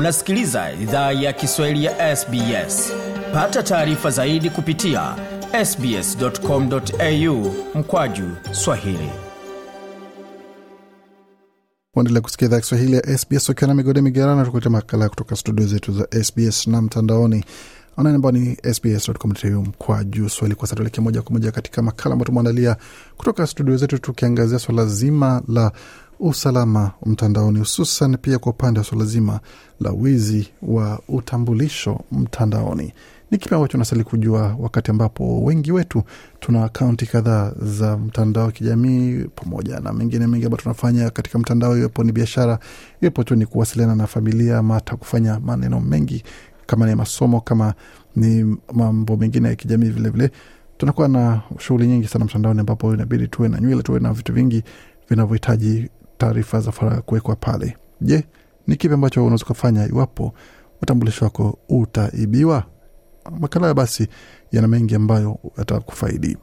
Unasikiliza idhaa ya Kiswahili ya SBS. Pata taarifa zaidi kupitia sbs.com.au mkwaju swahili. Waendelea kusikia idhaa Kiswahili ya SBS ukiwa na migode migerana, tukuleta makala kutoka studio zetu za SBS na mtandaoni anani ambao ni sbs.com.au kwa juu swali Kwa satulekea moja kwa moja katika makala ambayo tumeandalia kutoka studio zetu, tukiangazia swala zima la usalama mtandaoni, hususan pia kwa upande wa suala zima la wizi wa utambulisho mtandaoni. Ni kipi ambacho unastahili kujua wakati ambapo wengi wetu tuna akaunti kadhaa za mtandao wa kijamii pamoja na mengine mengi ambayo tunafanya katika mtandao, iwepo ni biashara, iwepo tu ni kuwasiliana na familia ama hata kufanya maneno mengi kama ni masomo, kama ni mambo mengine ya kijamii vilevile. Tunakuwa na shughuli nyingi sana mtandaoni, ambapo inabidi tuwe na nywila, tuwe na vitu vingi vinavyohitaji taarifa za faragha kuwekwa pale. Je, ni kipi ambacho unaweza ukafanya iwapo utambulisho wako utaibiwa? Makala ya basi yana mengi ambayo yatakufaidi.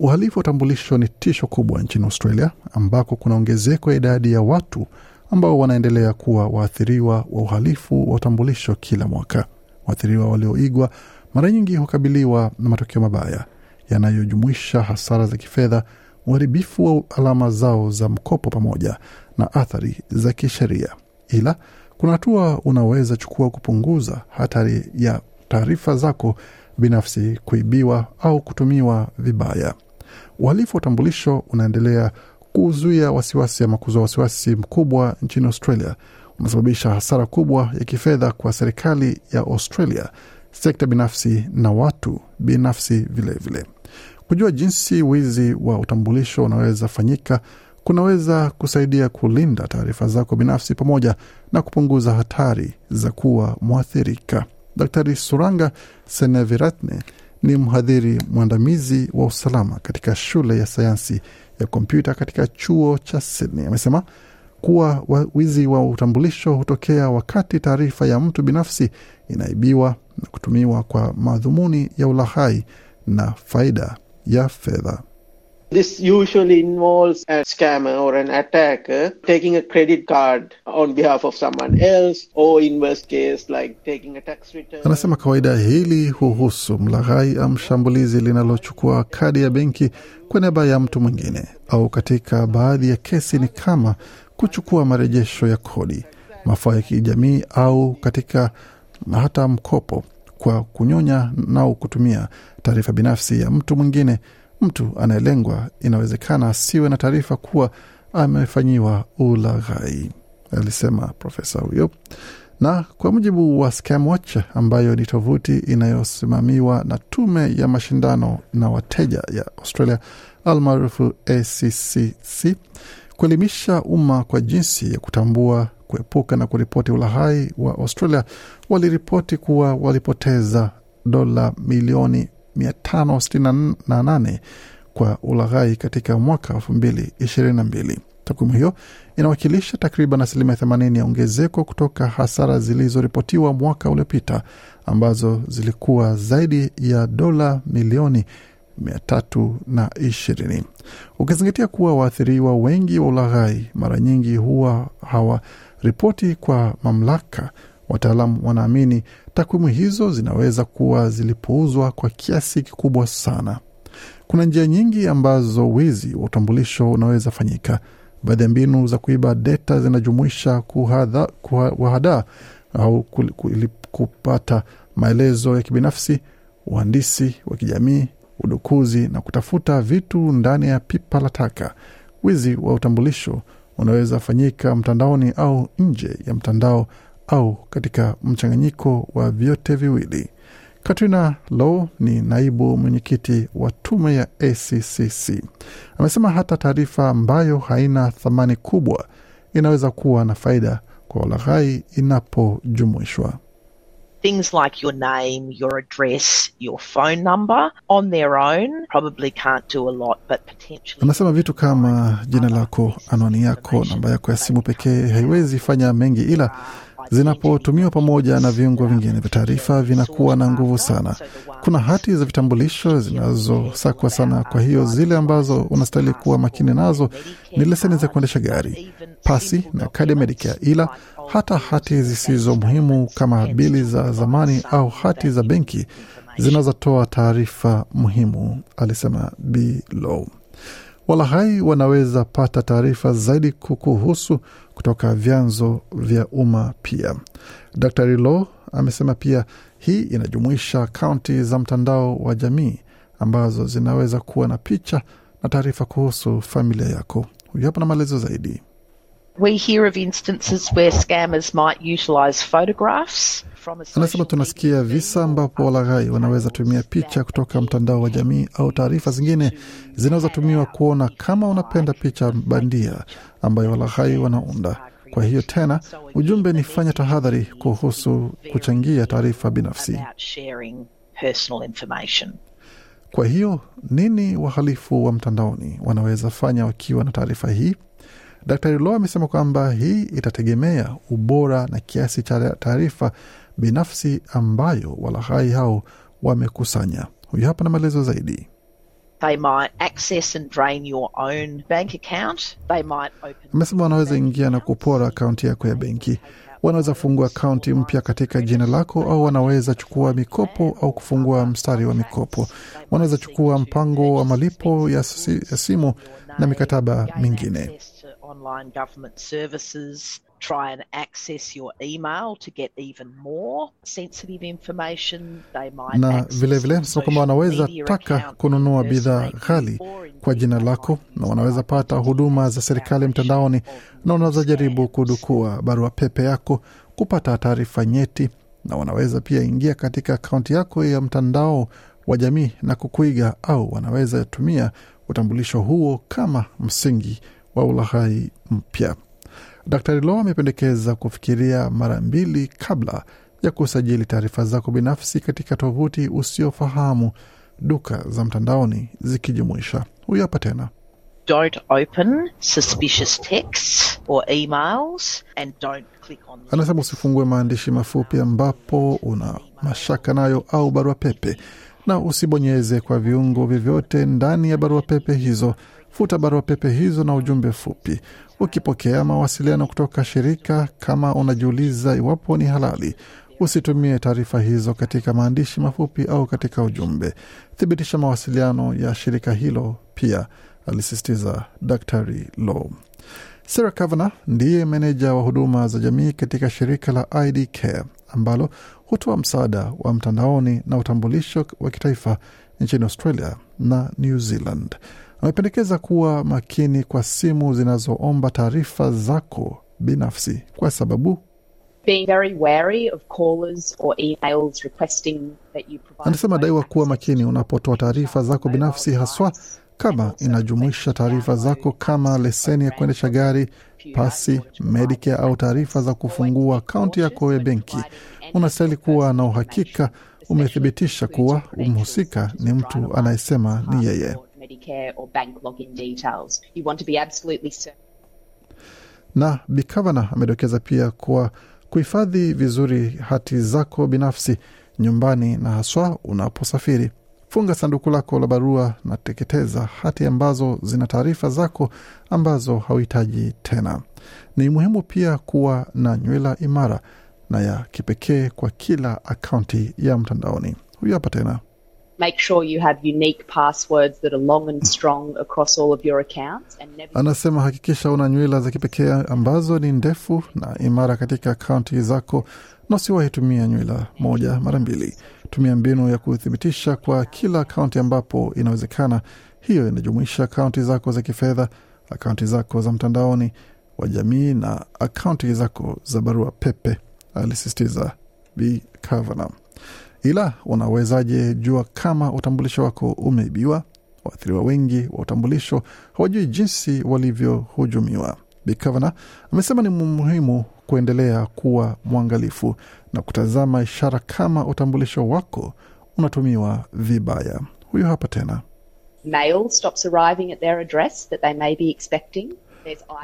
Uhalifu wa utambulisho ni tisho kubwa nchini Australia, ambako kuna ongezeko ya idadi ya watu ambao wanaendelea kuwa waathiriwa wa uhalifu wa utambulisho kila mwaka. Waathiriwa walioigwa mara nyingi hukabiliwa na matokeo mabaya yanayojumuisha hasara za kifedha, uharibifu wa alama zao za mkopo, pamoja na athari za kisheria. Ila kuna hatua unaweza chukua kupunguza hatari ya taarifa zako binafsi kuibiwa au kutumiwa vibaya. Uhalifu wa utambulisho unaendelea kuzuia wasiwasi ama kuzua wasiwasi mkubwa nchini Australia, unasababisha hasara kubwa ya kifedha kwa serikali ya Australia, sekta binafsi na watu binafsi vilevile vile. Kujua jinsi wizi wa utambulisho unaweza fanyika kunaweza kusaidia kulinda taarifa zako binafsi pamoja na kupunguza hatari za kuwa mwathirika. Daktari Suranga Seneviratne ni mhadhiri mwandamizi wa usalama katika shule ya sayansi ya kompyuta katika chuo cha Sydney. Amesema kuwa wizi wa utambulisho hutokea wakati taarifa ya mtu binafsi inaibiwa na kutumiwa kwa madhumuni ya ulaghai na faida ya fedha. This usually involves a scammer or an attacker taking a credit card on behalf of someone else or in worst case like taking a tax return. Anasema kawaida hili huhusu mlaghai au mshambulizi linalochukua kadi ya benki kwa niaba ya mtu mwingine, au katika baadhi ya kesi ni kama kuchukua marejesho ya kodi, mafao ya kijamii, au katika hata mkopo kwa kunyonya nao kutumia taarifa binafsi ya mtu mwingine. Mtu anayelengwa inawezekana asiwe na taarifa kuwa amefanyiwa ulaghai, alisema profesa huyo. Na kwa mujibu wa Scamwatch ambayo ni tovuti inayosimamiwa na tume ya mashindano na wateja ya Australia almaarufu ACCC, kuelimisha umma kwa jinsi ya kutambua, kuepuka na kuripoti ulaghai wa Australia waliripoti kuwa walipoteza dola milioni 568 kwa ulaghai katika mwaka 2022. Takwimu hiyo inawakilisha takriban asilimia 80 ya ongezeko kutoka hasara zilizoripotiwa mwaka uliopita ambazo zilikuwa zaidi ya dola milioni 320. Ukizingatia kuwa waathiriwa wengi wa ulaghai mara nyingi huwa hawaripoti kwa mamlaka, wataalam wanaamini takwimu hizo zinaweza kuwa zilipuuzwa kwa kiasi kikubwa sana. Kuna njia nyingi ambazo wizi wa utambulisho unaweza fanyika. Baadhi ya mbinu za kuiba data zinajumuisha kuwahadaa au kupata maelezo ya kibinafsi, uhandisi wa kijamii, udukuzi na kutafuta vitu ndani ya pipa la taka. Wizi wa utambulisho unaweza fanyika mtandaoni au nje ya mtandao au katika mchanganyiko wa vyote viwili. Katrina Low ni naibu mwenyekiti wa tume ya ACCC. Amesema hata taarifa ambayo haina thamani kubwa inaweza kuwa na faida kwa walaghai inapojumuishwa. Things like your name, your address, your phone number on their own probably can't do a lot, but potentially. Anasema vitu kama jina lako, anwani yako, namba yako ya simu pekee haiwezi fanya mengi, ila zinapotumiwa pamoja na viungo vingine vya taarifa vinakuwa na nguvu sana. Kuna hati za vitambulisho zinazosakwa sana, kwa hiyo zile ambazo unastahili kuwa makini nazo ni leseni za kuendesha gari, pasi na kadi ya Medicare, ila hata hati zisizo muhimu kama bili za zamani au hati za benki zinazotoa taarifa muhimu, alisema B Low. Walahai wanaweza pata taarifa zaidi kukuhusu kutoka vyanzo vya umma pia. Dr Law amesema pia hii inajumuisha akaunti za mtandao wa jamii ambazo zinaweza kuwa na picha na taarifa kuhusu familia yako. Huyu hapa na maelezo zaidi. Anasema tunasikia visa ambapo walaghai wanaweza tumia picha kutoka mtandao wa jamii au taarifa zingine zinazotumiwa kuona kama unapenda picha bandia ambayo walaghai wanaunda. Kwa hiyo tena, ujumbe ni fanya tahadhari kuhusu kuchangia taarifa binafsi. Kwa hiyo nini wahalifu wa mtandaoni wanaweza fanya wakiwa na taarifa hii? Daktari Lo amesema kwamba hii itategemea ubora na kiasi cha taarifa binafsi ambayo walaghai hao wamekusanya. Huyu hapa na maelezo zaidi. They might access and drain your own bank account. They might open Amesema wanaweza ingia na kupora akaunti yako ya benki, wanaweza fungua akaunti mpya katika jina lako, au wanaweza chukua mikopo au kufungua mstari wa mikopo. Wanaweza chukua mpango wa malipo ya, si, ya simu na mikataba mingine. Online government services, try and access your email to get even more sensitive information. They might na vilevile your kwamba wanaweza taka kununua bidhaa ghali kwa jina lako, na wanaweza pata huduma za serikali mtandaoni, na wanaweza jaribu kudukua barua pepe yako kupata taarifa nyeti, na wanaweza pia ingia katika akaunti yako ya mtandao wa jamii na kukuiga, au wanaweza tumia utambulisho huo kama msingi wa ulaghai mpya. Daktari Lo amependekeza kufikiria mara mbili kabla ya kusajili taarifa zako binafsi katika tovuti usiofahamu, duka za mtandaoni zikijumuisha. Huyu hapa tena. Don't open suspicious texts or emails and don't click on Anasema usifungue maandishi mafupi ambapo una mashaka nayo au barua pepe, na usibonyeze kwa viungo vyovyote ndani ya barua pepe hizo. Futa barua pepe hizo na ujumbe fupi. Ukipokea mawasiliano kutoka shirika, kama unajiuliza iwapo ni halali, usitumie taarifa hizo katika maandishi mafupi au katika ujumbe. Thibitisha mawasiliano ya shirika hilo pia, alisisitiza Daktari Low. Sarah Kavanagh ndiye meneja wa huduma za jamii katika shirika la ID Care ambalo hutoa msaada wa mtandaoni na utambulisho wa kitaifa nchini Australia na New Zealand. Amependekeza kuwa makini kwa simu zinazoomba taarifa zako binafsi kwa sababu being very wary of callers or emails requesting that you provide anasema daiwa kuwa makini unapotoa taarifa zako binafsi, haswa kama inajumuisha taarifa zako kama leseni ya kuendesha gari, pasi, Medicare au taarifa za kufungua akaunti yako ya benki. Unastahili kuwa na uhakika umethibitisha kuwa mhusika ni mtu anayesema ni yeye. Medicare or bank login details. You want to be absolutely certain. na Bikavana amedokeza pia kuwa kuhifadhi vizuri hati zako binafsi nyumbani na haswa unaposafiri. Funga sanduku lako la barua na teketeza hati ambazo zina taarifa zako ambazo hauhitaji tena. Ni muhimu pia kuwa na nywela imara na ya kipekee kwa kila akaunti ya mtandaoni. Huyu hapa tena. Make sure you have unique passwords that are long and strong across all of your accounts and never Anasema hakikisha una nywila za kipekee ambazo ni ndefu na imara katika akaunti zako, na usiwahi tumia nywila moja mara mbili. Tumia mbinu ya kuthibitisha kwa kila akaunti ambapo inawezekana. Hiyo inajumuisha akaunti zako za kifedha, akaunti zako za mtandaoni wa jamii na akaunti zako za barua pepe, alisisitiza B Kavanaugh. Ila unawezaje jua kama utambulisho wako umeibiwa? Waathiriwa wengi wa utambulisho hawajui jinsi walivyohujumiwa. Bikavana amesema ni muhimu kuendelea kuwa mwangalifu na kutazama ishara kama utambulisho wako unatumiwa vibaya. Huyu hapa tena. mail stops arriving at their address that they may be expecting.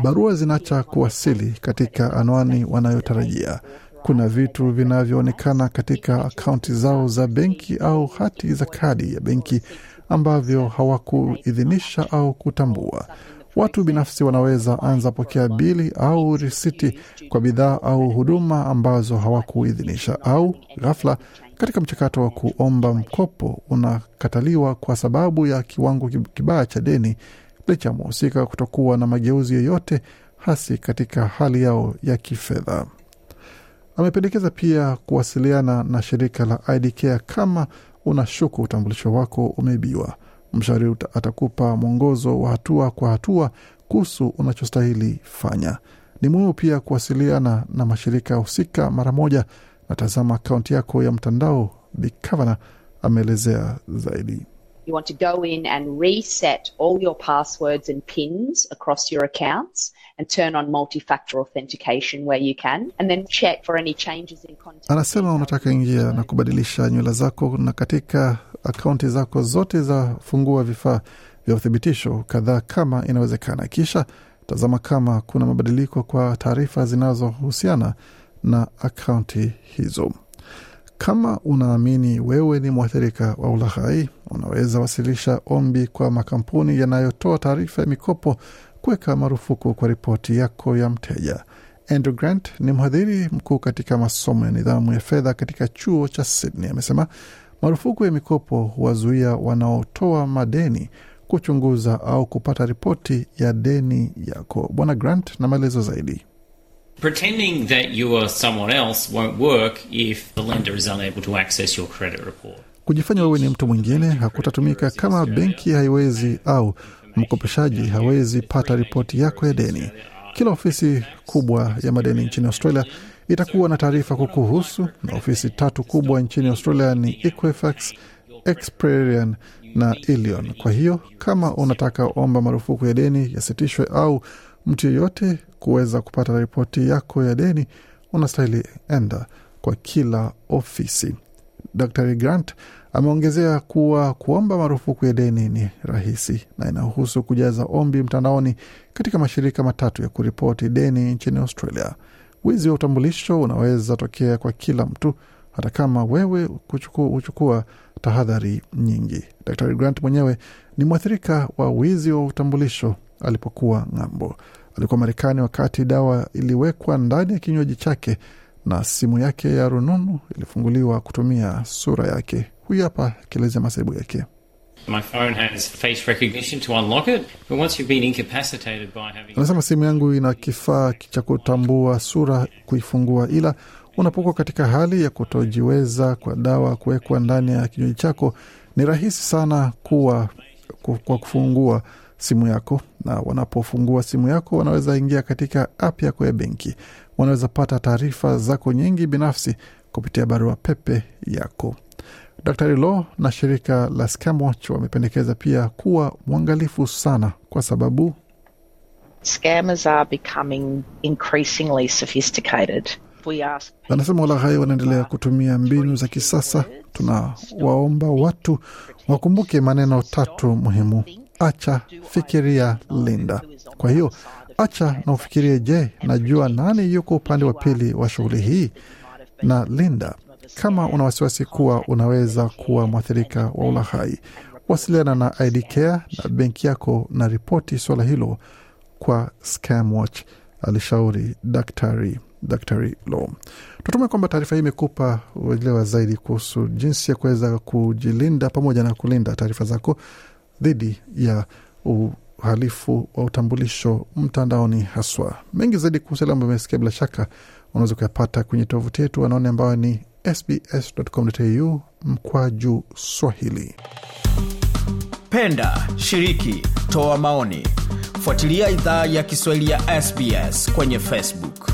Barua zinaacha kuwasili katika anwani wanayotarajia. Kuna vitu vinavyoonekana katika akaunti zao za benki au hati za kadi ya benki ambavyo hawakuidhinisha au kutambua. Watu binafsi wanaweza anza pokea bili au risiti kwa bidhaa au huduma ambazo hawakuidhinisha, au ghafla katika mchakato wa kuomba mkopo unakataliwa kwa sababu ya kiwango kibaya cha deni, licha ya mhusika kutokuwa na mageuzi yoyote hasi katika hali yao ya kifedha. Amependekeza pia kuwasiliana na shirika la IDCare kama unashuku utambulisho wako umeibiwa. Mshauri atakupa mwongozo wa hatua kwa hatua kuhusu unachostahili fanya. Ni muhimu pia kuwasiliana na mashirika husika mara moja na tazama akaunti yako ya mtandao. Bikavana ameelezea zaidi. You want to go in and reset all your passwords and pins across your accounts and turn on multi-factor authentication where you can and then check for any changes in content. Anasema unataka ingia na kubadilisha nywela zako na katika akaunti zako zote za fungua vifaa vya uthibitisho kadhaa kama inawezekana, kisha tazama kama kuna mabadiliko kwa taarifa zinazohusiana na akaunti hizo. Kama unaamini wewe ni mwathirika wa ulaghai, unaweza wasilisha ombi kwa makampuni yanayotoa taarifa ya mikopo kuweka marufuku kwa ripoti yako ya mteja. Andrew Grant ni mhadhiri mkuu katika masomo ya nidhamu ya fedha katika chuo cha Sydney. Amesema marufuku ya mikopo huwazuia wanaotoa madeni kuchunguza au kupata ripoti ya deni yako. Bwana Grant na maelezo zaidi. Pretending that you are someone else won't work if the lender is unable to access your credit report. Kujifanya wewe ni mtu mwingine hakutatumika kama benki haiwezi au mkopeshaji hawezi pata ripoti yako ya deni. Kila ofisi kubwa ya madeni nchini Australia itakuwa na taarifa kukuhusu, na ofisi tatu kubwa nchini Australia ni Equifax, Experian na Ilion. Kwa hiyo kama unataka omba marufuku ya deni yasitishwe au mtu yeyote kuweza kupata ripoti yako ya deni, unastahili enda kwa kila ofisi. Dr Grant ameongezea kuwa kuomba marufuku ya deni ni rahisi na inahusu kujaza ombi mtandaoni katika mashirika matatu ya kuripoti deni nchini Australia. Wizi wa utambulisho unaweza tokea kwa kila mtu, hata kama wewe huchukua tahadhari nyingi. Dr Grant mwenyewe ni mwathirika wa wizi wa utambulisho alipokuwa ng'ambo. Alikuwa Marekani wakati dawa iliwekwa ndani ya kinywaji chake na simu yake ya rununu ilifunguliwa kutumia sura yake. Huyu hapa akielezea masaibu yake. My phone has face recognition to unlock it, but once you've been incapacitated by having Anasema simu yangu ina kifaa cha kutambua sura kuifungua, ila unapokuwa katika hali ya kutojiweza kwa dawa kuwekwa ndani ya kinywaji chako, ni rahisi sana kuwa kwa kufungua simu yako, na wanapofungua simu yako wanaweza ingia katika app yako ya benki. Wanaweza pata taarifa zako nyingi binafsi kupitia barua pepe yako. Daktari Law na shirika la Scamwatch wamependekeza pia kuwa mwangalifu sana, kwa sababu Scammers are becoming increasingly sophisticated. Anasema walaghai wanaendelea kutumia mbinu za kisasa. Tunawaomba watu wakumbuke maneno tatu muhimu: acha, fikiria, linda. Kwa hiyo acha na ufikirie, je, najua nani yuko upande wa pili wa shughuli hii? Na linda, kama una wasiwasi kuwa unaweza kuwa mwathirika wa ulaghai, wasiliana na IDCare na benki yako na ripoti suala hilo kwa Scamwatch, alishauri daktari Daktari Law. Tunatumai kwamba taarifa hii imekupa uelewa zaidi kuhusu jinsi ya kuweza kujilinda pamoja na kulinda taarifa zako dhidi ya uhalifu wa utambulisho mtandaoni haswa. Mengi zaidi kuhusu yale ambayo umesikia, bila shaka unaweza kuyapata kwenye tovuti yetu anaone ambayo ni sbs.com.au mkwaju Swahili. Penda, shiriki, toa maoni, fuatilia idhaa ya Kiswahili ya SBS kwenye Facebook.